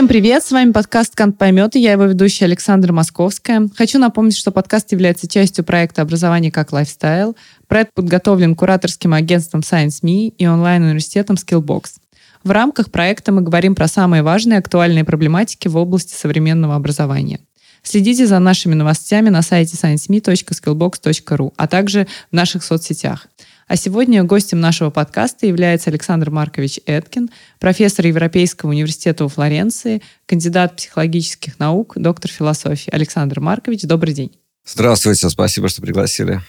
Всем привет, с вами подкаст «Кант поймет» и я его ведущая Александра Московская. Хочу напомнить, что подкаст является частью проекта «Образование как лайфстайл». Проект подготовлен кураторским агентством Science.me и онлайн-университетом Skillbox. В рамках проекта мы говорим про самые важные актуальные проблематики в области современного образования. Следите за нашими новостями на сайте scienceme.skillbox.ru, а также в наших соцсетях. А сегодня гостем нашего подкаста является Александр Маркович Эткин, профессор Европейского университета во Флоренции, кандидат психологических наук, доктор философии. Александр Маркович, добрый день. Здравствуйте, спасибо, что пригласили.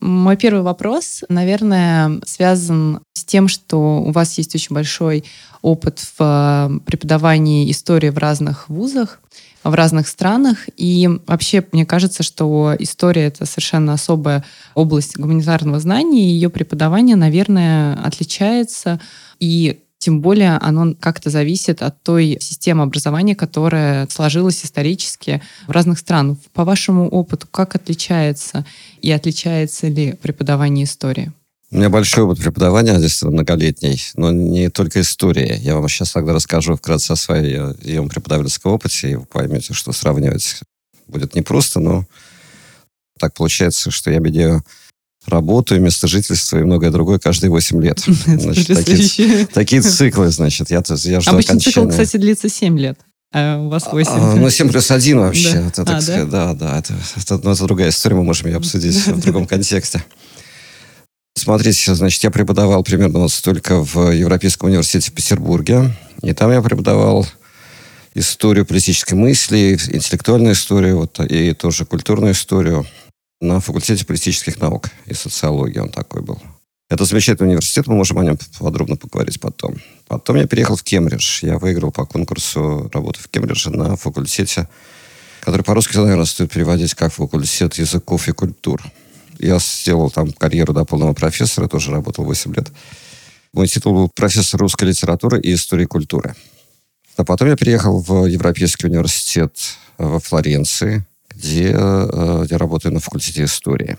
Мой первый вопрос, наверное, связан с тем, что у вас есть очень большой опыт в преподавании истории в разных вузах в разных странах. И вообще, мне кажется, что история — это совершенно особая область гуманитарного знания, и ее преподавание, наверное, отличается. И тем более оно как-то зависит от той системы образования, которая сложилась исторически в разных странах. По вашему опыту, как отличается и отличается ли преподавание истории? У меня большой опыт преподавания, здесь многолетний, но не только история. Я вам сейчас тогда расскажу вкратце о своем преподавательском опыте, и вы поймете, что сравнивать будет непросто, но так получается, что я меняю работу, место жительства и многое другое каждые 8 лет. Значит, такие, такие циклы, значит. Я, я жду Обычно окончания. цикл, кстати, длится 7 лет. А у вас 8. А, ну, 7 плюс 1 вообще. Да, это, а, да? да, да. Это, это, ну, это другая история, мы можем ее обсудить в другом контексте. Смотрите, значит, я преподавал примерно вот столько в Европейском университете в Петербурге. И там я преподавал историю политической мысли, интеллектуальную историю, вот, и тоже культурную историю на факультете политических наук и социологии он такой был. Это замечательный университет, мы можем о нем подробно поговорить потом. Потом я переехал в Кембридж. Я выиграл по конкурсу работы в Кембридже на факультете, который по-русски, наверное, стоит переводить как факультет языков и культур. Я сделал там карьеру до полного профессора, тоже работал 8 лет. Мой титул был профессор русской литературы и истории культуры. А потом я переехал в Европейский университет во Флоренции, где э, я работаю на факультете истории.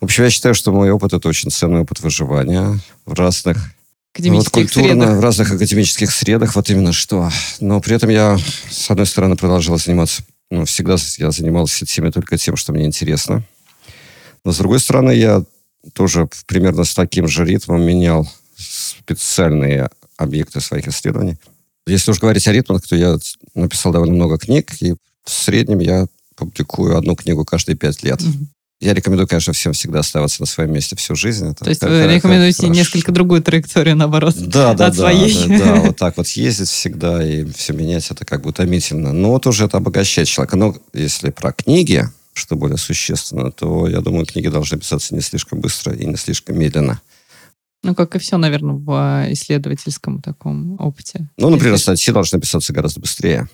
В общем, я считаю, что мой опыт – это очень ценный опыт выживания в разных академических вот, культурно, средах. в разных академических средах, вот именно что. Но при этом я, с одной стороны, продолжал заниматься, ну, всегда я занимался всеми только тем, что мне интересно – но, с другой стороны, я тоже примерно с таким же ритмом менял специальные объекты своих исследований. Если уж говорить о ритмах, то я написал довольно много книг, и в среднем я публикую одну книгу каждые пять лет. Mm-hmm. Я рекомендую, конечно, всем всегда оставаться на своем месте всю жизнь. Это То есть вы рекомендуете хорошо. несколько другую траекторию, наоборот, да, да, от да, своей? Да, да, вот так вот ездить всегда и все менять, это как бы утомительно. Но вот уже это обогащает человека. Но если про книги, что более существенно, то, я думаю, книги должны писаться не слишком быстро и не слишком медленно. Ну, как и все, наверное, в а, исследовательском таком опыте. Ну, например, Если... статьи должны писаться гораздо быстрее.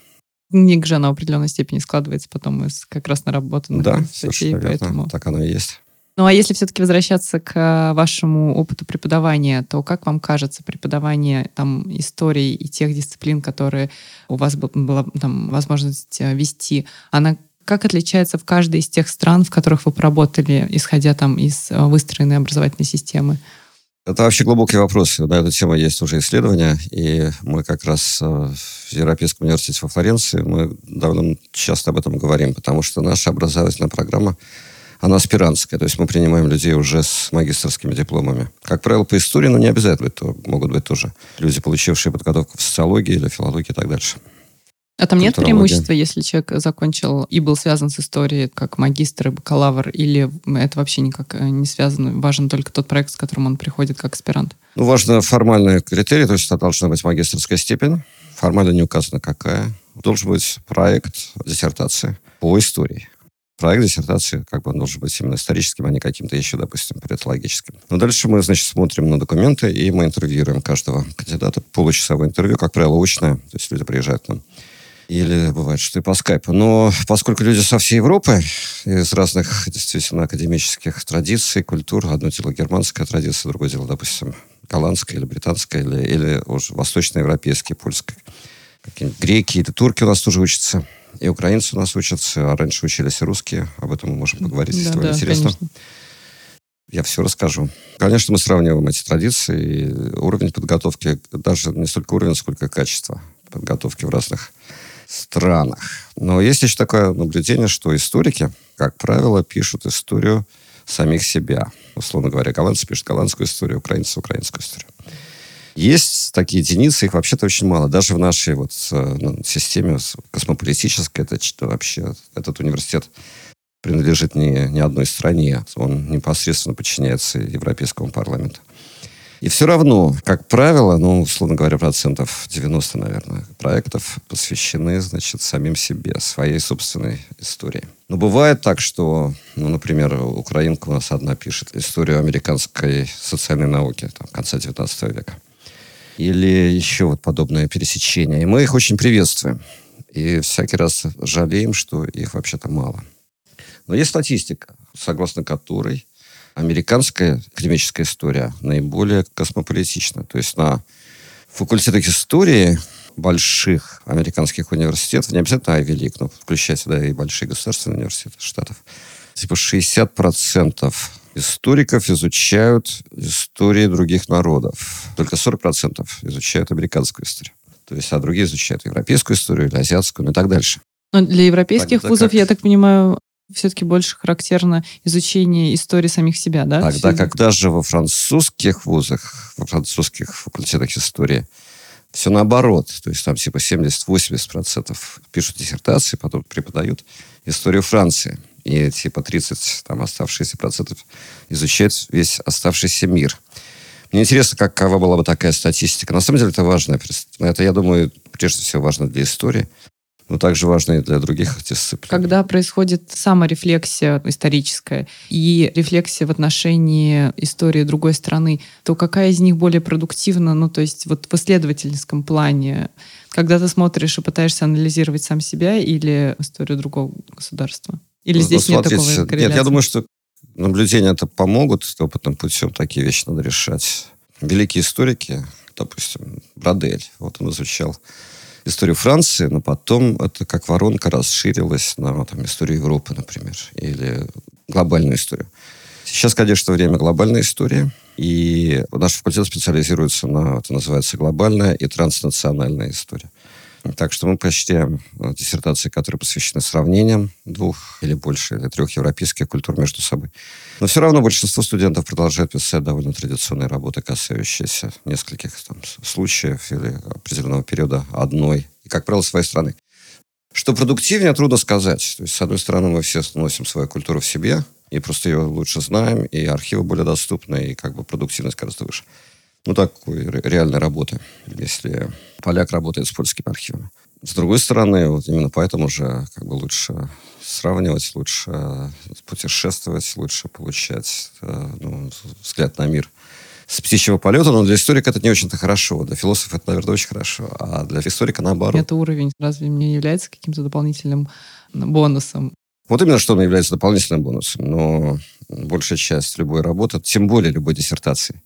Книга же, она в определенной степени складывается потом из как раз наработанных да, статей, поэтому... так оно и есть. Ну, а если все-таки возвращаться к а, вашему опыту преподавания, то как вам кажется преподавание там истории и тех дисциплин, которые у вас была там возможность а, вести, она как отличается в каждой из тех стран, в которых вы поработали, исходя там из э, выстроенной образовательной системы? Это вообще глубокий вопрос. На эту тему есть уже исследования, и мы как раз э, в Европейском университете во Флоренции мы довольно часто об этом говорим, потому что наша образовательная программа, она аспирантская, то есть мы принимаем людей уже с магистрскими дипломами. Как правило, по истории, но не обязательно, то могут быть тоже люди, получившие подготовку в социологии или филологии и так дальше. А там нет преимущества, если человек закончил и был связан с историей как магистр и бакалавр, или это вообще никак э, не связано, важен только тот проект, с которым он приходит как аспирант? Ну, важно формальные критерии, то есть это должна быть магистрская степень, формально не указано какая. Должен быть проект диссертации по истории. Проект диссертации как бы он должен быть именно историческим, а не каким-то еще, допустим, предологическим. Но дальше мы, значит, смотрим на документы, и мы интервьюируем каждого кандидата. Получасовое интервью, как правило, очное. То есть люди приезжают к нам или бывает, что и по скайпу. Но поскольку люди со всей Европы, из разных действительно академических традиций, культур, одно дело германская традиция, другое дело, допустим, голландская или британская, или, или уже восточноевропейская, польская. Какие-нибудь греки или турки у нас тоже учатся. И украинцы у нас учатся, а раньше учились и русские. Об этом мы можем поговорить, если да, вам да, интересно. Конечно. Я все расскажу. Конечно, мы сравниваем эти традиции, и уровень подготовки, даже не столько уровень, сколько качество. подготовки в разных странах. Но есть еще такое наблюдение, что историки, как правило, пишут историю самих себя. Условно говоря, голландцы пишут голландскую историю, украинцы украинскую историю. Есть такие единицы, их вообще-то очень мало. Даже в нашей вот э, ну, системе космополитической, это вообще этот университет принадлежит не, не одной стране. Он непосредственно подчиняется Европейскому парламенту. И все равно, как правило, ну, условно говоря, процентов 90, наверное, проектов посвящены, значит, самим себе, своей собственной истории. Но бывает так, что, ну, например, украинка у нас одна пишет историю американской социальной науки там, конца 19 века. Или еще вот подобное пересечение. И мы их очень приветствуем. И всякий раз жалеем, что их вообще-то мало. Но есть статистика, согласно которой американская академическая история наиболее космополитична. То есть на факультетах истории больших американских университетов, не обязательно Ivy League, но включая сюда и большие государственные университеты штатов, типа 60% историков изучают истории других народов. Только 40% изучают американскую историю. То есть, а другие изучают европейскую историю или азиатскую, ну и так дальше. Но для европейских Тогда вузов, как? я так понимаю, все-таки больше характерно изучение истории самих себя, да? Тогда Все... как даже во французских вузах, во французских факультетах истории, все наоборот. То есть там типа 70-80% пишут диссертации, потом преподают историю Франции. И типа 30 там оставшиеся процентов изучают весь оставшийся мир. Мне интересно, какова была бы такая статистика. На самом деле это важно. Это, я думаю, прежде всего важно для истории но также важно и для других дисциплин. Когда происходит саморефлексия историческая и рефлексия в отношении истории другой страны, то какая из них более продуктивна, ну, то есть вот в исследовательском плане, когда ты смотришь и пытаешься анализировать сам себя или историю другого государства? Или ну, здесь ну, нет такого корреляции? Нет, я думаю, что наблюдения это помогут опытным путем, такие вещи надо решать. Великие историки, допустим, Брадель, вот он изучал историю Франции, но потом это как воронка расширилась на там, историю Европы, например, или глобальную историю. Сейчас, конечно, время глобальной истории, и наш факультет специализируется на, это называется, глобальная и транснациональная история. Так что мы прочтем э, диссертации, которые посвящены сравнениям двух или больше, или трех европейских культур между собой. Но все равно большинство студентов продолжают писать довольно традиционные работы, касающиеся нескольких там, случаев или определенного периода одной, и, как правило, своей страны. Что продуктивнее, трудно сказать. То есть, с одной стороны, мы все носим свою культуру в себе, и просто ее лучше знаем, и архивы более доступны, и как бы продуктивность гораздо выше ну, такой реальной работы, если поляк работает с польскими архивами. С другой стороны, вот именно поэтому же как бы лучше сравнивать, лучше путешествовать, лучше получать э, ну, взгляд на мир с птичьего полета, но для историка это не очень-то хорошо. Для философа это, наверное, очень хорошо, а для историка наоборот. Это уровень разве не является каким-то дополнительным бонусом? Вот именно что он является дополнительным бонусом, но большая часть любой работы, тем более любой диссертации,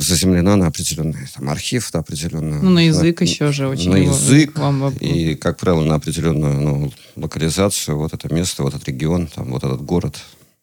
заземлена на определенный там, архив, на определенную... Ну, на язык на, еще же очень. На язык, вам... и, как правило, на определенную ну, локализацию, вот это место, вот этот регион, там, вот этот город.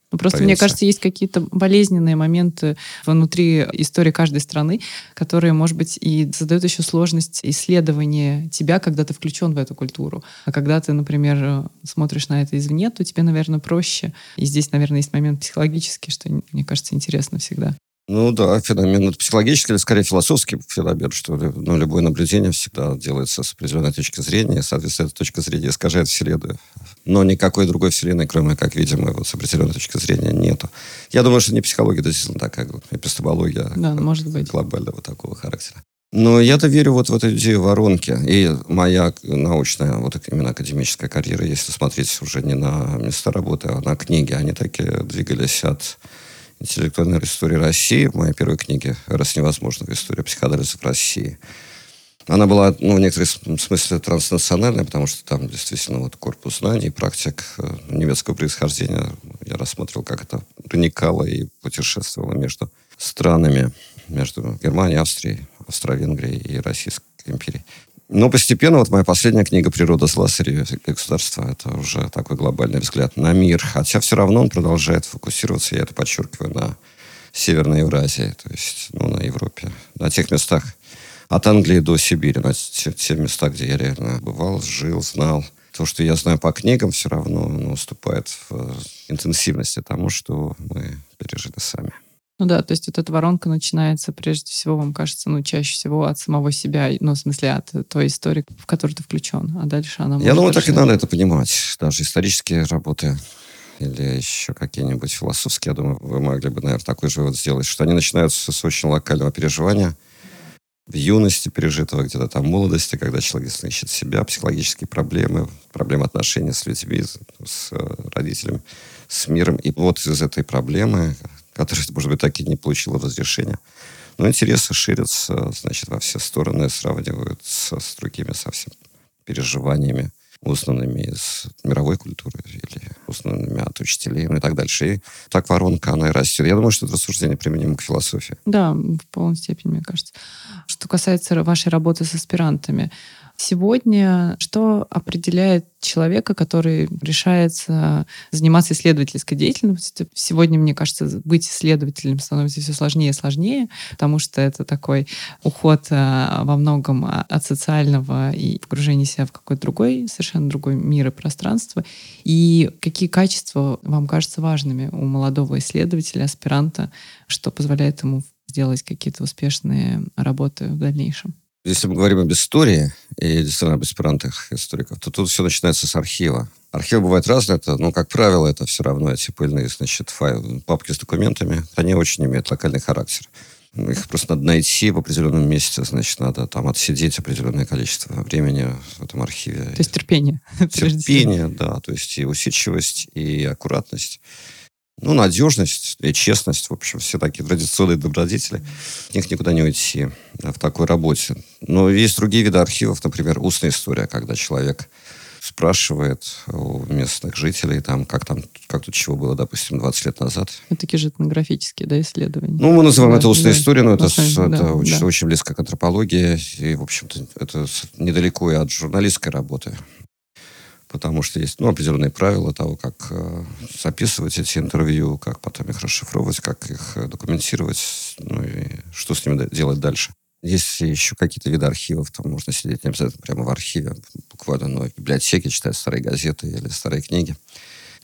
Ну, просто, провинция. мне кажется, есть какие-то болезненные моменты внутри истории каждой страны, которые, может быть, и создают еще сложность исследования тебя, когда ты включен в эту культуру. А когда ты, например, смотришь на это извне, то тебе, наверное, проще. И здесь, наверное, есть момент психологический, что, мне кажется, интересно всегда. Ну да, феномен это психологический или скорее философский феномен, что ну, любое наблюдение всегда делается с определенной точки зрения, соответственно, эта точка зрения искажает Вселенную. Но никакой другой Вселенной, кроме как видимой, вот с определенной точки зрения, нету. Я думаю, что не психология, действительно такая эпистемология да, может быть. глобального такого характера. Но я-то верю вот в эту идею воронки. И моя научная, вот именно академическая карьера, если смотреть уже не на места работы, а на книги, они такие двигались от интеллектуальной истории России, в моей первой книге «Раз невозможно. История психоделиза в России». Она была, ну, в некотором смысле транснациональная, потому что там действительно вот корпус знаний, практик э, немецкого происхождения. Я рассмотрел, как это проникало и путешествовало между странами, между Германией, Австрией, Австро-Венгрией и Российской империей. Но постепенно, вот моя последняя книга «Природа зла, сырье государства» это уже такой глобальный взгляд на мир. Хотя все равно он продолжает фокусироваться, я это подчеркиваю, на Северной Евразии, то есть ну, на Европе, на тех местах, От Англии до Сибири, на те, те места, где я реально бывал, жил, знал. То, что я знаю по книгам, все равно уступает в интенсивности тому, что мы пережили сами. Ну да, то есть вот эта воронка начинается прежде всего, вам кажется, ну чаще всего от самого себя, ну в смысле от той истории, в которую ты включен, а дальше она... Я думаю, так и надо это понимать. Даже исторические работы или еще какие-нибудь философские, я думаю, вы могли бы, наверное, такой же вывод сделать, что они начинаются с очень локального переживания, в юности пережитого, где-то там молодости, когда человек ищет себя, психологические проблемы, проблемы отношений с людьми, с э, родителями, с миром. И вот из этой проблемы, которая, может быть, так и не получила разрешения, но интересы ширятся, значит, во все стороны, сравниваются с другими совсем переживаниями, узнанными из мировой культуры или узнанными от учителей, ну и так дальше. И так воронка, она и растет. Я думаю, что это рассуждение применимо к философии. Да, в полной степени, мне кажется. Что касается вашей работы с аспирантами, Сегодня что определяет человека, который решается заниматься исследовательской деятельностью? Сегодня, мне кажется, быть исследователем становится все сложнее и сложнее, потому что это такой уход э, во многом от социального и погружение себя в какой-то другой, совершенно другой мир и пространство. И какие качества вам кажутся важными у молодого исследователя, аспиранта, что позволяет ему сделать какие-то успешные работы в дальнейшем? Если мы говорим об истории и действительно об аспирантах историков, то тут все начинается с архива. Архивы бывают разные, это, но, как правило, это все равно эти пыльные, значит, файлы, папки с документами. Они очень имеют локальный характер. Их просто надо найти в определенном месте, значит, надо там отсидеть определенное количество времени в этом архиве. То есть терпение. Терпение, да, то есть и усидчивость, и аккуратность. Ну, надежность и честность, в общем, все такие традиционные добродетели. От них никуда не уйти в такой работе. Но есть другие виды архивов, например, устная история, когда человек спрашивает у местных жителей, там, как там, как тут чего было, допустим, 20 лет назад. Это ну, такие же этнографические, да, исследования. Ну, мы называем да, это устная да, история, но это, это да, очень, да. очень близко к антропологии, и, в общем-то, это недалеко и от журналистской работы потому что есть ну, определенные правила того, как э, записывать эти интервью, как потом их расшифровывать, как их э, документировать, ну и что с ними делать дальше. Есть еще какие-то виды архивов, там можно сидеть не обязательно прямо в архиве, буквально но в библиотеке читать старые газеты или старые книги.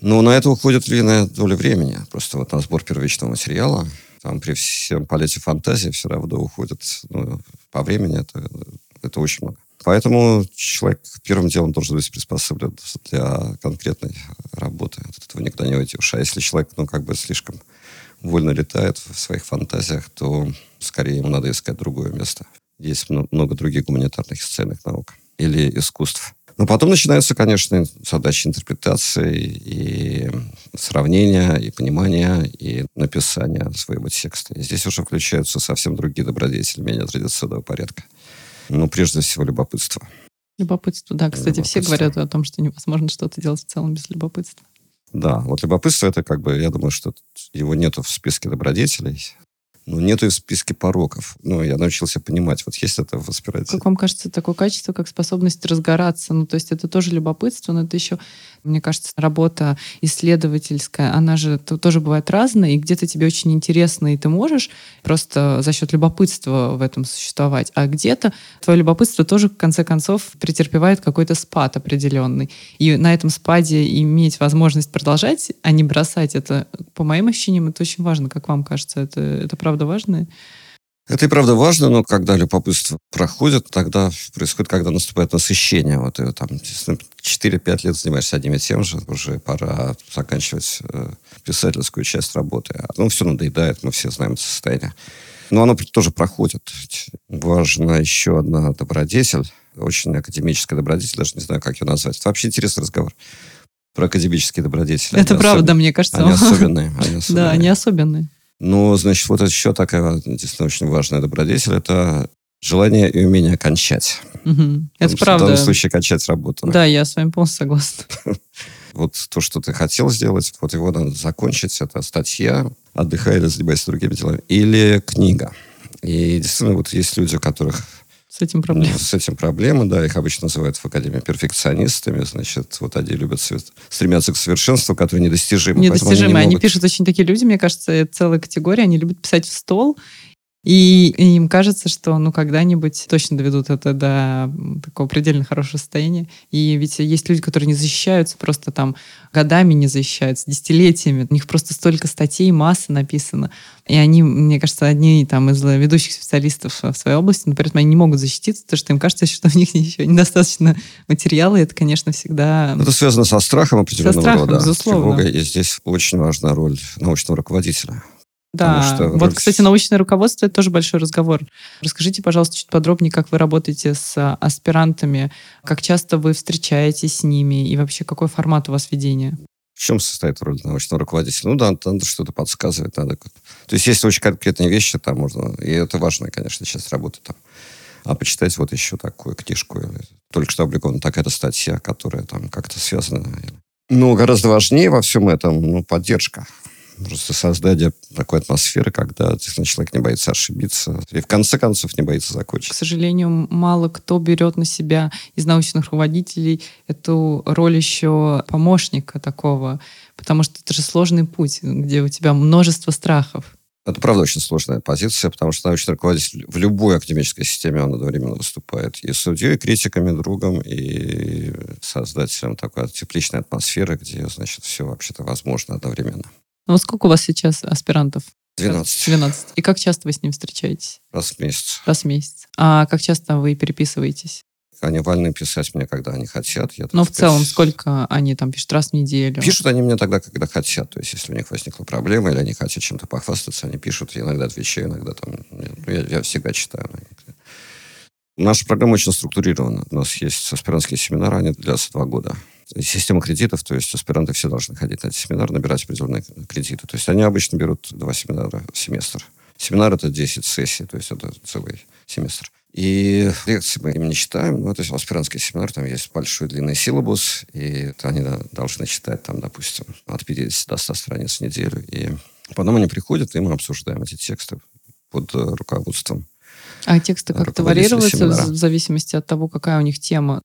Но на это уходит львиная доля времени. Просто вот на сбор первичного материала, там при всем полете фантазии все равно уходит ну, по времени, это, это очень много. Поэтому человек первым делом должен быть приспособлен для конкретной работы. От этого никуда не уйдешь. А если человек, ну, как бы слишком вольно летает в своих фантазиях, то скорее ему надо искать другое место. Есть много других гуманитарных и социальных наук или искусств. Но потом начинаются, конечно, задачи интерпретации и сравнения, и понимания, и написания своего текста. И здесь уже включаются совсем другие добродетели, менее традиционного порядка. Ну, прежде всего, любопытство. Любопытство, да. Кстати, любопытство. все говорят о том, что невозможно что-то делать в целом без любопытства. Да, вот любопытство это как бы, я думаю, что его нету в списке добродетелей, но нету и в списке пороков. Ну, я научился понимать, вот есть это в аспирате. Как вам кажется, такое качество, как способность разгораться? Ну, то есть это тоже любопытство, но это еще мне кажется, работа исследовательская, она же тоже бывает разная, и где-то тебе очень интересно, и ты можешь просто за счет любопытства в этом существовать, а где-то твое любопытство тоже, в конце концов, претерпевает какой-то спад определенный. И на этом спаде иметь возможность продолжать, а не бросать это, по моим ощущениям, это очень важно. Как вам кажется, это, это правда важно? Это и правда важно, но когда любопытство проходит, тогда происходит, когда наступает насыщение. Вот и там 4-5 лет занимаешься одним и тем же, уже пора заканчивать э, писательскую часть работы. Ну, все надоедает, мы все знаем это состояние. Но оно тоже проходит. Важна еще одна добродетель, очень академическая добродетель, даже не знаю, как ее назвать. Это вообще интересный разговор про академические добродетели. Это они правда, особ... мне кажется. Они особенные. Они особенные. Да, они особенные. Ну, значит, вот еще такая действительно очень важная добродетель – это желание и умение кончать. Угу. Это правда. В данном случае кончать работу. Да, я с вами полностью согласна. Вот то, что ты хотел сделать, вот его надо закончить. Это статья «Отдыхай или занимайся другими делами». Или книга. И действительно, вот есть люди, у которых с этим проблемы. С этим проблемы, да. Их обычно называют в Академии перфекционистами. Значит, вот они любят стремятся к совершенству, которое недостижимо. Недостижимо. Они, они могут... пишут очень такие люди, мне кажется, целая категория. Они любят писать в стол И, и им кажется, что ну когда-нибудь точно доведут это до такого предельно хорошего состояния. И ведь есть люди, которые не защищаются, просто там годами не защищаются, десятилетиями. У них просто столько статей, масса написано. И они, мне кажется, одни там из ведущих специалистов в своей области, но при этом они не могут защититься, потому что им кажется, что у них еще недостаточно материала, и это, конечно, всегда... Это связано со страхом определенного со страхом, рода. безусловно. И здесь очень важна роль научного руководителя. Да, что... вот, кстати, научное руководство – это тоже большой разговор. Расскажите, пожалуйста, чуть подробнее, как вы работаете с а, аспирантами, как часто вы встречаетесь с ними и вообще какой формат у вас ведения? В чем состоит роль научного руководителя? Ну да, надо что-то подсказывать, надо. То есть есть очень конкретные вещи, там можно, и это важная, конечно, часть работы там. А почитать вот еще такую книжку, только что опубликована такая-то статья, которая там как-то связана. Ну, гораздо важнее во всем этом, ну, поддержка просто создание такой атмосферы, когда человек не боится ошибиться и в конце концов не боится закончить. К сожалению, мало кто берет на себя из научных руководителей эту роль еще помощника такого, потому что это же сложный путь, где у тебя множество страхов. Это, правда, очень сложная позиция, потому что научный руководитель в любой академической системе он одновременно выступает и судьей, и критиком, и другом, и создателем такой тепличной атмосферы, где, значит, все вообще-то возможно одновременно. Ну, сколько у вас сейчас аспирантов? 12. 12. И как часто вы с ним встречаетесь? Раз в месяц. Раз в месяц. А как часто вы переписываетесь? Они вольны писать мне, когда они хотят. Я Но в целом пис... сколько они там пишут? Раз в неделю? Пишут они мне тогда, когда хотят. То есть, если у них возникла проблема, или они хотят чем-то похвастаться, они пишут. Я иногда отвечаю, иногда там... Ну, я, я всегда читаю. Наша программа очень структурирована. У нас есть аспирантские семинары, они длятся два года система кредитов, то есть аспиранты все должны ходить на эти семинары, набирать определенные кредиты. То есть они обычно берут два семинара в семестр. Семинар — это 10 сессий, то есть это целый семестр. И лекции мы им не читаем, но это аспирантский семинар, там есть большой длинный силабус, и они должны читать там, допустим, от 50 до 100 страниц в неделю. И потом они приходят, и мы обсуждаем эти тексты под руководством а тексты как-то варьируются в зависимости от того, какая у них тема?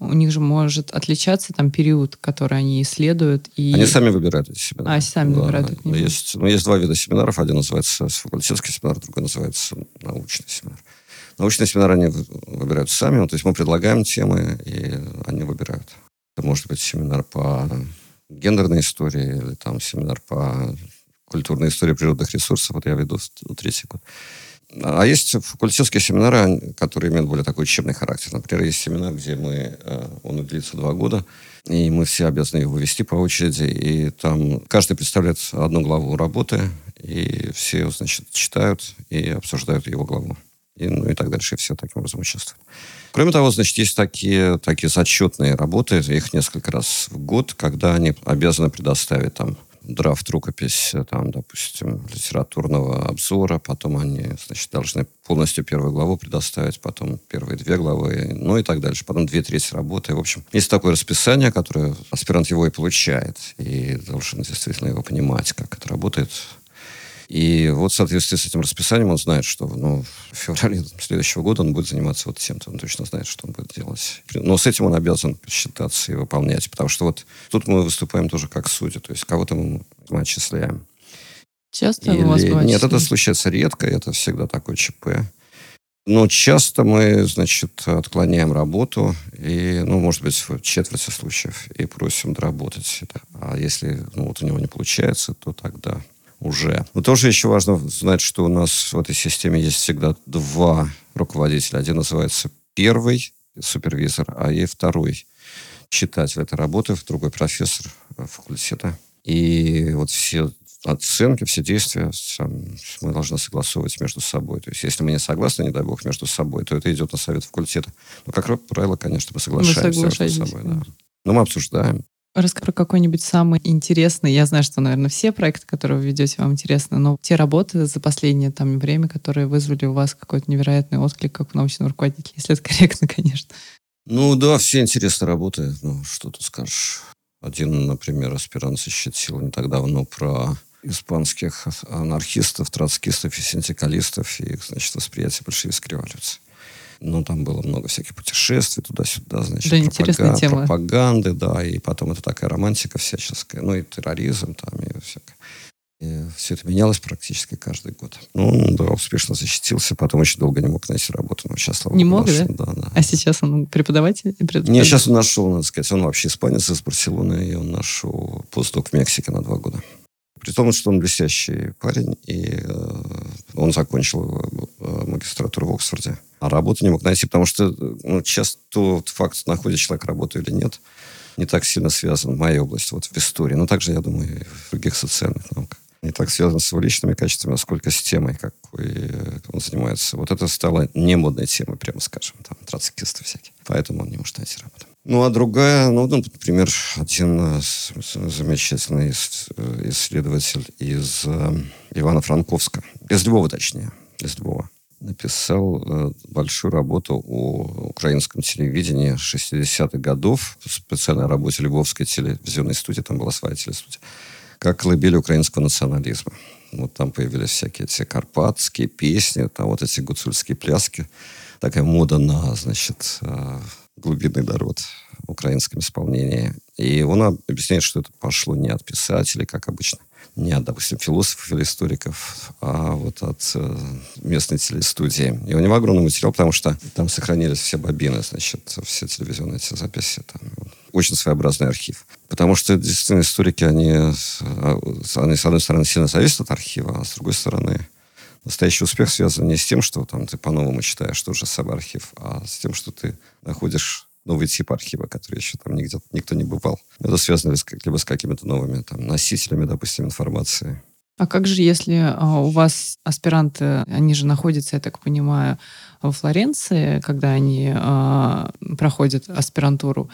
у них же может отличаться там период, который они исследуют. И... Они сами выбирают эти семинары. А, сами да. выбирают эти есть, ну, есть два вида семинаров. Один называется факультетский семинар, другой называется научный семинар. Научные семинары они выбирают сами. Ну, то есть мы предлагаем темы, и они выбирают. Это может быть семинар по гендерной истории, или там семинар по культурной истории природных ресурсов. Вот я веду третий год. А есть факультетские семинары, которые имеют более такой учебный характер. Например, есть семинар, где мы, э, он длится два года, и мы все обязаны его вести по очереди, и там каждый представляет одну главу работы, и все, значит, читают и обсуждают его главу. И, ну и так дальше, и все таким образом участвуют. Кроме того, значит, есть такие, такие зачетные работы, их несколько раз в год, когда они обязаны предоставить там драфт рукопись, э, там, допустим, литературного обзора, потом они, значит, должны полностью первую главу предоставить, потом первые две главы, ну и так дальше, потом две трети работы. В общем, есть такое расписание, которое аспирант его и получает, и должен действительно его понимать, как это работает, и вот в соответствии с этим расписанием он знает, что ну, в феврале следующего года он будет заниматься вот тем-то. Он точно знает, что он будет делать. Но с этим он обязан считаться и выполнять. Потому что вот тут мы выступаем тоже как судьи. То есть кого-то мы, отчисляем. Часто Или... у вас бывает? Нет, это случается редко. Это всегда такой ЧП. Но часто мы, значит, отклоняем работу, и, ну, может быть, в четверти случаев, и просим доработать. А если ну, вот у него не получается, то тогда уже. Но тоже еще важно знать, что у нас в этой системе есть всегда два руководителя. Один называется первый супервизор, а и второй читатель этой работы, другой профессор факультета. И вот все оценки, все действия мы должны согласовывать между собой. То есть, если мы не согласны, не дай бог, между собой, то это идет на совет факультета. Но, как правило, конечно, мы соглашаемся между собой. Да. Но мы обсуждаем. Расскажи про какой-нибудь самый интересный. Я знаю, что, наверное, все проекты, которые вы ведете, вам интересны, но те работы за последнее там время, которые вызвали у вас какой-то невероятный отклик, как у научного руководителя, если это корректно, конечно. Ну да, все интересные работы. Ну, что тут скажешь. Один, например, аспирант защитил не так давно про испанских анархистов, троцкистов и синдикалистов и их, значит, восприятие большевистской революции. Ну, там было много всяких путешествий туда-сюда, значит, да, пропаган, тема. пропаганды, да, и потом это такая романтика всяческая, ну, и терроризм там, и всякое. И все это менялось практически каждый год. Ну, да, успешно защитился, потом очень долго не мог найти работу, но сейчас, слава Не мог, нашел. да? Да, да. А сейчас он преподаватель? преподаватель? Нет, сейчас он нашел, надо сказать, он вообще испанец из Барселоны, и он нашел постдок в Мексике на два года. При том, что он блестящий парень, и э, он закончил э, магистратуру в Оксфорде. А работу не мог найти, потому что ну, часто тот факт, находит человек работу или нет, не так сильно связан в моей области, вот в истории, но также, я думаю, и в других социальных науках не так связано с его личными качествами, а сколько с темой, какой э, он занимается. Вот это стало не модной темой, прямо скажем, там, троцкисты всякие. Поэтому он не может найти работу. Ну, а другая, ну, например, один э, замечательный э, исследователь из Ивано-Франковска, из Львова, точнее, из Львова, написал большую работу о украинском телевидении 60-х годов, специальной работе Львовской телевизионной студии, там была своя телестудия как колыбель украинского национализма. Вот там появились всякие эти карпатские песни, там вот эти гуцульские пляски. Такая мода на, значит, глубинный народ в украинском исполнении. И он объясняет, что это пошло не от писателей, как обычно, не от, допустим, философов или историков, а вот от э, местной телестудии. И у него огромный материал, потому что там сохранились все бобины, значит, все телевизионные эти записи. Там, очень своеобразный архив. Потому что, действительно, историки, они, они, с одной стороны, сильно зависят от архива, а с другой стороны, настоящий успех связан не с тем, что там ты по-новому читаешь тот же самый архив, а с тем, что ты находишь новый тип архива, который еще там нигде никто не бывал. Это связано либо с какими-то новыми там, носителями, допустим, информации. А как же, если а, у вас аспиранты, они же находятся, я так понимаю, во Флоренции, когда они а, проходят аспирантуру,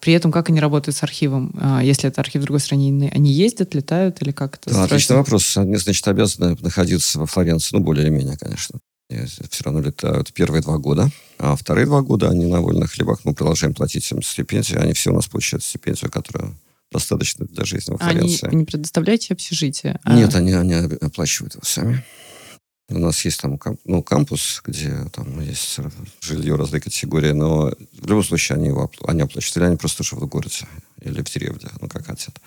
при этом как они работают с архивом? А, если это архив другой стране, они ездят, летают или как это? Да, отличный вопрос. Они, значит, обязаны находиться во Флоренции, ну, более или менее, конечно. Все равно летают первые два года. А вторые два года они на вольных хлебах. Мы продолжаем платить им стипендию. Они все у нас получают стипендию, которая достаточно для жизни во Флоренции. Они не предоставляете общежитие? А... Нет, они, они оплачивают его сами. У нас есть там ну, кампус, где там есть жилье разной категории, но в любом случае они его они оплачивают. Или они просто живут в городе или в деревне, ну, как хотят.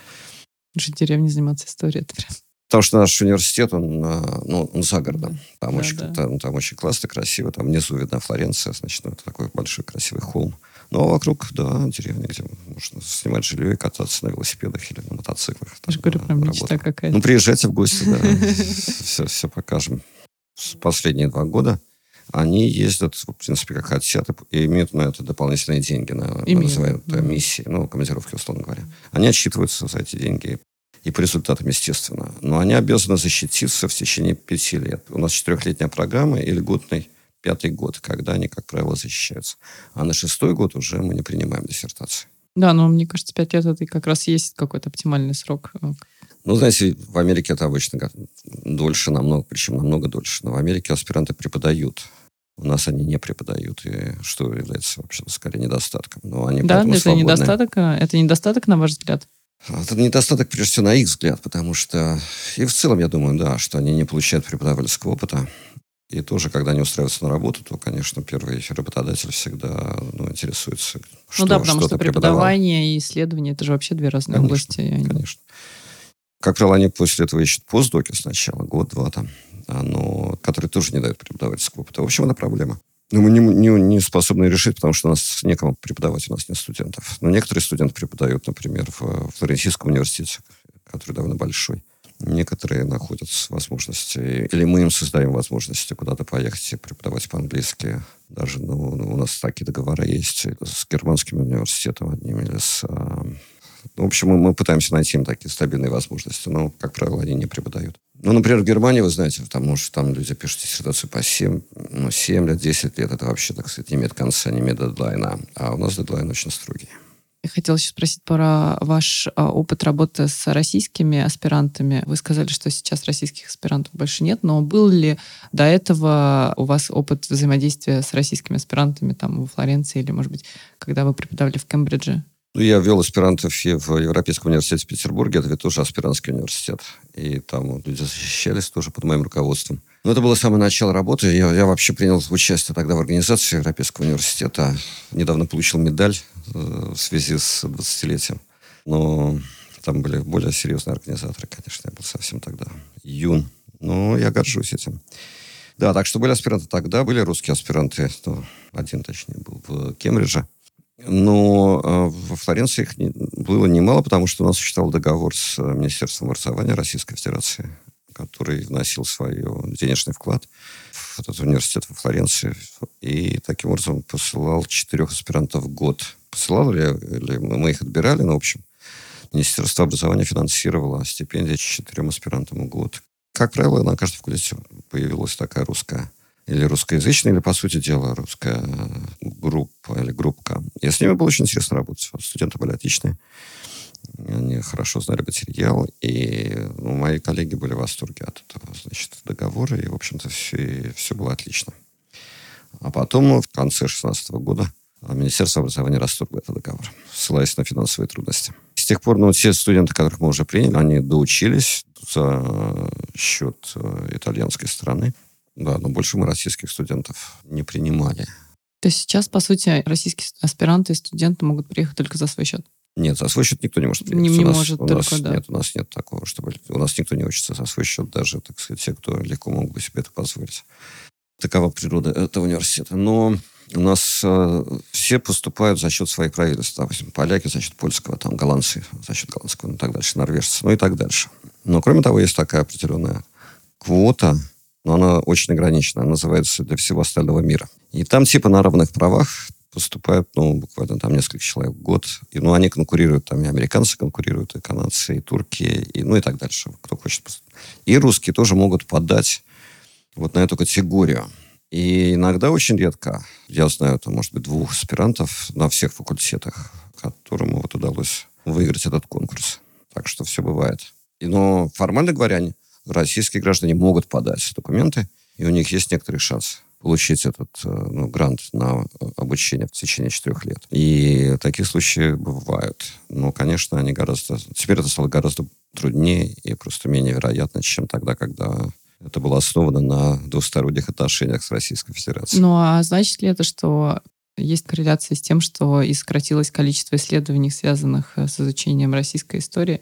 В деревне, заниматься историей, это прям... Потому что наш университет, он, ну, он за городом. Там, да, очень, да. Там, там очень классно, красиво. Там внизу видна Флоренция, значит, ну, это такой большой красивый холм. Ну, а вокруг, да, деревня, где можно снимать жилье и кататься на велосипедах или на мотоциклах. Я же говорю, прям мечта какая-то. Ну, приезжайте в гости, да, все, все последние два года они ездят, в принципе, как хотят, и имеют на это дополнительные деньги, на, на называемые mm-hmm. миссии, ну, командировки, условно говоря. Они отчитываются за эти деньги и по результатам, естественно. Но они обязаны защититься в течение пяти лет. У нас четырехлетняя программа и льготный пятый год, когда они, как правило, защищаются. А на шестой год уже мы не принимаем диссертации. Да, но мне кажется, пять лет это как раз есть какой-то оптимальный срок. Ну, знаете, в Америке это обычно дольше намного, причем намного дольше. Но в Америке аспиранты преподают. У нас они не преподают, и что является вообще скорее недостатком. Но они да, это свободны. недостаток, а, это недостаток, на ваш взгляд? Это недостаток, прежде всего, на их взгляд, потому что и в целом, я думаю, да, что они не получают преподавательского опыта. И тоже, когда они устраиваются на работу, то, конечно, первый работодатель всегда ну, интересуется, что Ну да, потому что, что преподавание и исследование – это же вообще две разные конечно, области. Конечно. Как правило, они после этого ищут постдоки сначала, год-два там, но, которые тоже не дают преподавательского опыта. В общем, это проблема. Но мы не, не, не способны решить, потому что у нас некому преподавать, у нас нет студентов. Но некоторые студенты преподают, например, в Флорентийском университете, который довольно большой. Некоторые находят возможности, или мы им создаем возможности куда-то поехать и преподавать по-английски. Даже ну, у нас такие договоры есть с германским университетом одним или с в общем, мы, пытаемся найти им такие стабильные возможности, но, как правило, они не преподают. Ну, например, в Германии, вы знаете, там, может, там люди пишут диссертацию по 7, ну, 7 лет, 10 лет. Это вообще, так сказать, не имеет конца, не имеет дедлайна. А у нас дедлайн очень строгий. Я хотела еще спросить про ваш а, опыт работы с российскими аспирантами. Вы сказали, что сейчас российских аспирантов больше нет, но был ли до этого у вас опыт взаимодействия с российскими аспирантами там во Флоренции или, может быть, когда вы преподавали в Кембридже? Ну, я вел аспирантов в Европейском университете в Петербурге. Это тоже аспирантский университет. И там люди защищались тоже под моим руководством. Но это было самое начало работы. Я, я вообще принял участие тогда в организации Европейского университета. Недавно получил медаль э, в связи с 20-летием. Но Там были более серьезные организаторы, конечно, я был совсем тогда юн. Но я горжусь этим. Да, так что были аспиранты тогда, были русские аспиранты, ну, один, точнее, был в Кембридже. Но э, во Флоренции их было немало, потому что у нас существовал договор с э, Министерством образования Российской Федерации, который вносил свой денежный вклад в этот университет во Флоренции. И таким образом посылал четырех аспирантов в год. Посылал ли, или мы их отбирали, но, в общем, Министерство образования финансировало стипендии четырем аспирантам в год. Как правило, на каждом факультете появилась такая русская или русскоязычная, или, по сути дела, русская группа или группка. И с ними было очень интересно работать. Студенты были отличные. Они хорошо знали материал. И ну, мои коллеги были в восторге от этого значит, договора. И, в общем-то, все, все было отлично. А потом, в конце 2016 года, Министерство образования расторгло этот договор, ссылаясь на финансовые трудности. С тех пор, ну, все студенты, которых мы уже приняли, они доучились за счет э, итальянской стороны. Да, но больше мы российских студентов не принимали. То есть сейчас, по сути, российские аспиранты и студенты могут приехать только за свой счет? Нет, за свой счет никто не может приехать. Не, не у нас, может у только, нас, да. Нет, у нас нет такого, чтобы... У нас никто не учится за свой счет, даже, так сказать, те, кто легко могут бы себе это позволить. Такова природа этого университета. Но у нас э, все поступают за счет своих правительств. Допустим, поляки за счет польского, там, голландцы за счет голландского, ну и так дальше, норвежцы, ну и так дальше. Но, кроме того, есть такая определенная квота, но она очень ограничена. Называется «Для всего остального мира». И там типа на равных правах поступают, ну, буквально там несколько человек в год. И, ну, они конкурируют, там и американцы конкурируют, и канадцы, и турки, и, ну, и так дальше, кто хочет. И русские тоже могут подать вот на эту категорию. И иногда, очень редко, я знаю, там, может быть, двух аспирантов на всех факультетах, которым вот удалось выиграть этот конкурс. Так что все бывает. И, но формально говоря, российские граждане могут подать документы, и у них есть некоторый шанс получить этот э, ну, грант на обучение в течение четырех лет. И такие случаи бывают. Но, конечно, они гораздо... Теперь это стало гораздо труднее и просто менее вероятно, чем тогда, когда это было основано на двусторонних отношениях с Российской Федерацией. Ну, а значит ли это, что есть корреляция с тем, что и сократилось количество исследований, связанных э, с изучением российской истории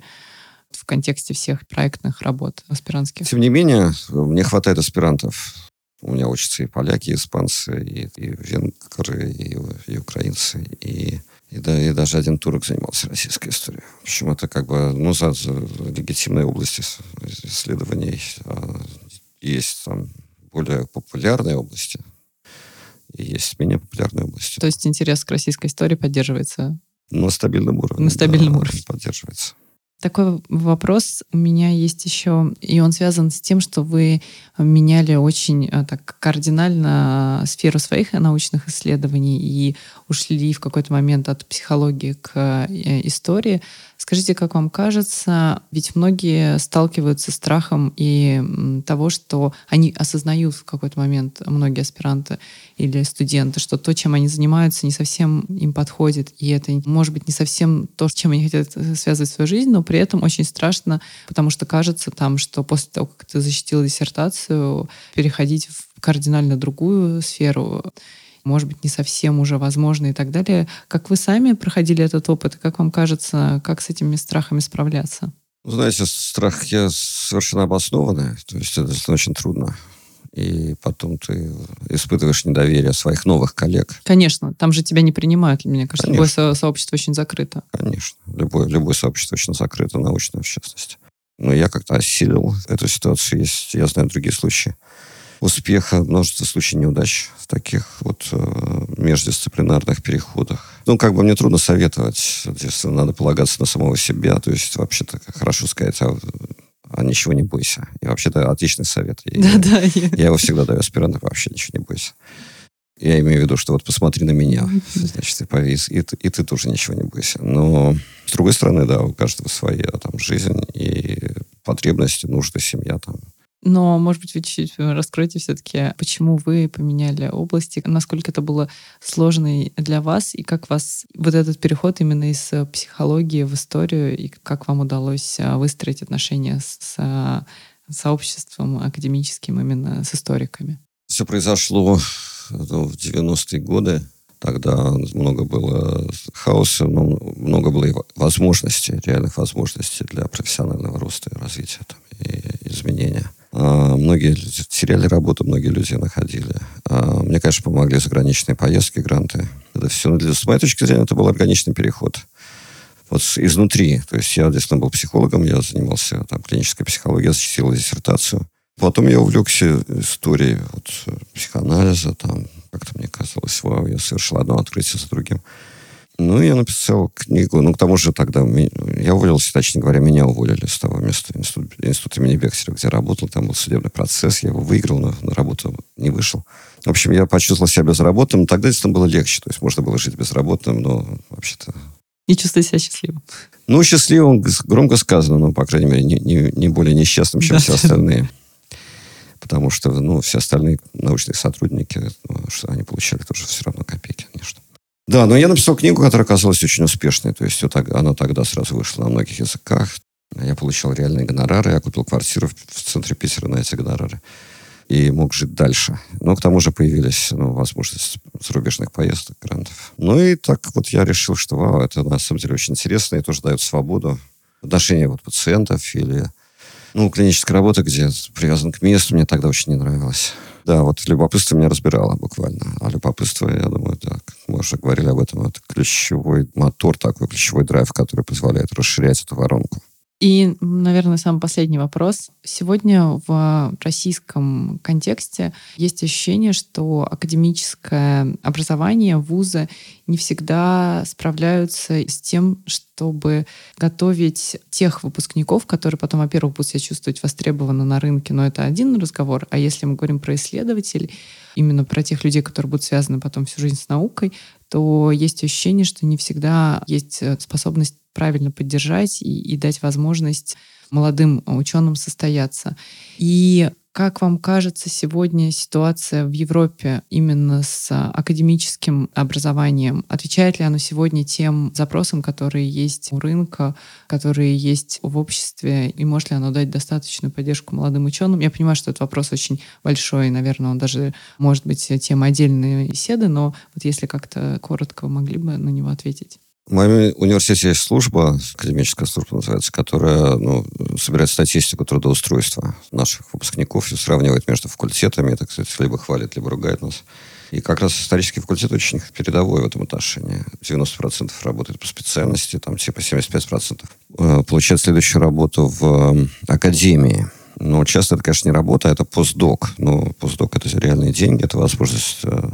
в контексте всех проектных работ аспирантских? Тем не менее, мне хватает аспирантов. У меня учатся и поляки, и испанцы, и, и венгры, и, и украинцы, и и, да, и даже один турок занимался российской историей. В общем, это как бы ну, за, за легитимные области исследований. А есть там более популярные области, и есть менее популярные области. То есть интерес к российской истории поддерживается? На стабильном уровне. На стабильном да, уровне. Поддерживается. Такой вопрос у меня есть еще, и он связан с тем, что вы меняли очень э, так кардинально сферу своих научных исследований и ушли в какой-то момент от психологии к э, истории. Скажите, как вам кажется, ведь многие сталкиваются с страхом и того, что они осознают в какой-то момент, многие аспиранты или студенты, что то, чем они занимаются, не совсем им подходит, и это может быть не совсем то, чем они хотят э, связывать свою жизнь, но при этом очень страшно, потому что кажется там, что после того, как ты защитил диссертацию, переходить в кардинально другую сферу может быть, не совсем уже возможно и так далее. Как вы сами проходили этот опыт, как вам кажется, как с этими страхами справляться? Знаете, страх я совершенно обоснованный, то есть это очень трудно. И потом ты испытываешь недоверие своих новых коллег. Конечно, там же тебя не принимают, мне кажется. Конечно. Любое сообщество очень закрыто. Конечно. Любое, любое сообщество очень закрыто, научное в частности. Но я как-то осилил эту ситуацию. Есть, я знаю другие случаи успеха, множество случаев неудач в таких вот э, междисциплинарных переходах. Ну, как бы мне трудно советовать. Здесь надо полагаться на самого себя. То есть, вообще-то, хорошо сказать, а, а ничего не бойся. И вообще-то отличный совет. Да, да. Я его всегда даю аспирантам, вообще ничего не бойся. Я имею в виду, что вот посмотри на меня, значит, и, повис, и, и ты тоже ничего не бойся. Но, с другой стороны, да, у каждого своя там жизнь и потребности, нужды, семья там. Но, может быть, вы чуть-чуть раскройте все-таки, почему вы поменяли области, насколько это было сложно для вас, и как вас вот этот переход именно из э, психологии в историю, и как вам удалось э, выстроить отношения с э, сообществом академическим, именно с историками? Все произошло ну, в 90-е годы. Тогда много было хаоса, но много было и возможностей, реальных возможностей для профессионального роста и развития там, и изменения. А, многие теряли работу, многие люди находили. А, мне, конечно, помогли заграничные поездки, гранты. Это все, но с моей точки зрения, это был органичный переход. Вот изнутри. То есть я действительно был психологом, я занимался там, клинической психологией, защитил диссертацию. Потом я увлекся историей вот, психоанализа, там, как-то мне казалось, вау, я совершил одно открытие за другим. Ну, я написал книгу. Ну, к тому же тогда я уволился, точнее говоря, меня уволили с того места, институт, институт имени Бехтерева, где работал. Там был судебный процесс, я его выиграл, но на работу не вышел. В общем, я почувствовал себя безработным. Тогда действительно было легче. То есть можно было жить безработным, но вообще-то... И чувствовать себя счастливым. Ну, счастливым громко сказано, но, по крайней мере, не, не, не более несчастным, чем да. все остальные потому что ну, все остальные научные сотрудники, ну, что они получали тоже все равно копейки, конечно. Да, но я написал книгу, которая оказалась очень успешной. То есть вот, она тогда сразу вышла на многих языках. Я получал реальные гонорары. Я купил квартиру в центре Питера на эти гонорары. И мог жить дальше. Но к тому же появились ну, возможности зарубежных поездок, грантов. Ну и так вот я решил, что вау, это на самом деле очень интересно и тоже дает свободу в отношении вот пациентов или ну, клиническая работа, где привязан к месту, мне тогда очень не нравилось. Да, вот любопытство меня разбирало буквально. А любопытство, я думаю, мы уже говорили об этом, это ключевой мотор такой, ключевой драйв, который позволяет расширять эту воронку. И, наверное, самый последний вопрос. Сегодня в российском контексте есть ощущение, что академическое образование, вузы не всегда справляются с тем, чтобы готовить тех выпускников, которые потом, во-первых, будут себя чувствовать востребованно на рынке, но это один разговор. А если мы говорим про исследователей, именно про тех людей, которые будут связаны потом всю жизнь с наукой, то есть ощущение, что не всегда есть э, способность правильно поддержать и, и дать возможность молодым ученым состояться. И как вам кажется сегодня ситуация в Европе именно с академическим образованием? Отвечает ли оно сегодня тем запросам, которые есть у рынка, которые есть в обществе, и может ли оно дать достаточную поддержку молодым ученым? Я понимаю, что этот вопрос очень большой, и, наверное, он даже может быть тема отдельной беседы, но вот если как-то коротко вы могли бы на него ответить. В моем университете есть служба, академическая служба называется, которая ну, собирает статистику трудоустройства наших выпускников и сравнивает между факультетами. Это, кстати, либо хвалит, либо ругает нас. И как раз исторический факультет очень передовой в этом отношении. 90% работает по специальности, там типа 75% э, получает следующую работу в э, академии. Но часто это, конечно, не работа, а это постдок. Но постдок — это реальные деньги, это возможность э,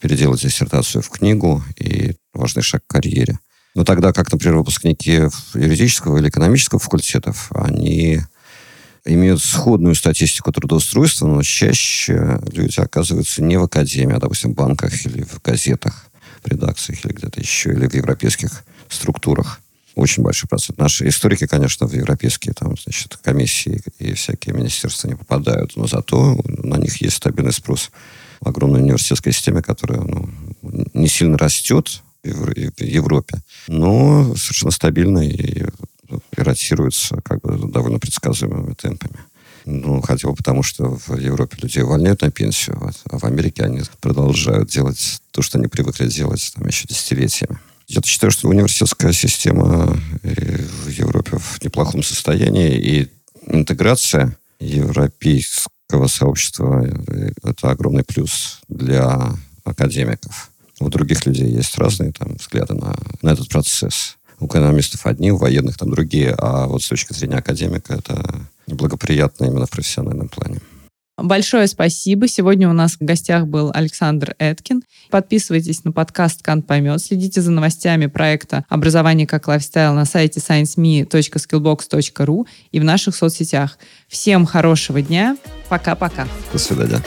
переделать диссертацию в книгу и важный шаг к карьере. Но тогда как, например, выпускники юридического или экономического факультетов, они имеют сходную статистику трудоустройства, но чаще люди оказываются не в академии, а, допустим, в банках или в газетах, в редакциях или где-то еще, или в европейских структурах. Очень большой процент. Наши историки, конечно, в европейские там, значит, комиссии и всякие министерства не попадают, но зато на них есть стабильный спрос в огромной университетской системе, которая ну, не сильно растет, в Европе, но совершенно стабильно и ротируется как бы довольно предсказуемыми темпами. Ну, хотя бы потому, что в Европе людей увольняют на пенсию, а в Америке они продолжают делать то, что они привыкли делать там еще десятилетиями. Я считаю, что университетская система в Европе в неплохом состоянии, и интеграция европейского сообщества – это огромный плюс для академиков. У других людей есть разные там взгляды на, на этот процесс. У экономистов одни, у военных там другие, а вот с точки зрения академика это благоприятно именно в профессиональном плане. Большое спасибо. Сегодня у нас в гостях был Александр Эткин. Подписывайтесь на подкаст «Кант поймет». Следите за новостями проекта «Образование как лайфстайл» на сайте scienceme.skillbox.ru и в наших соцсетях. Всем хорошего дня. Пока-пока. До свидания.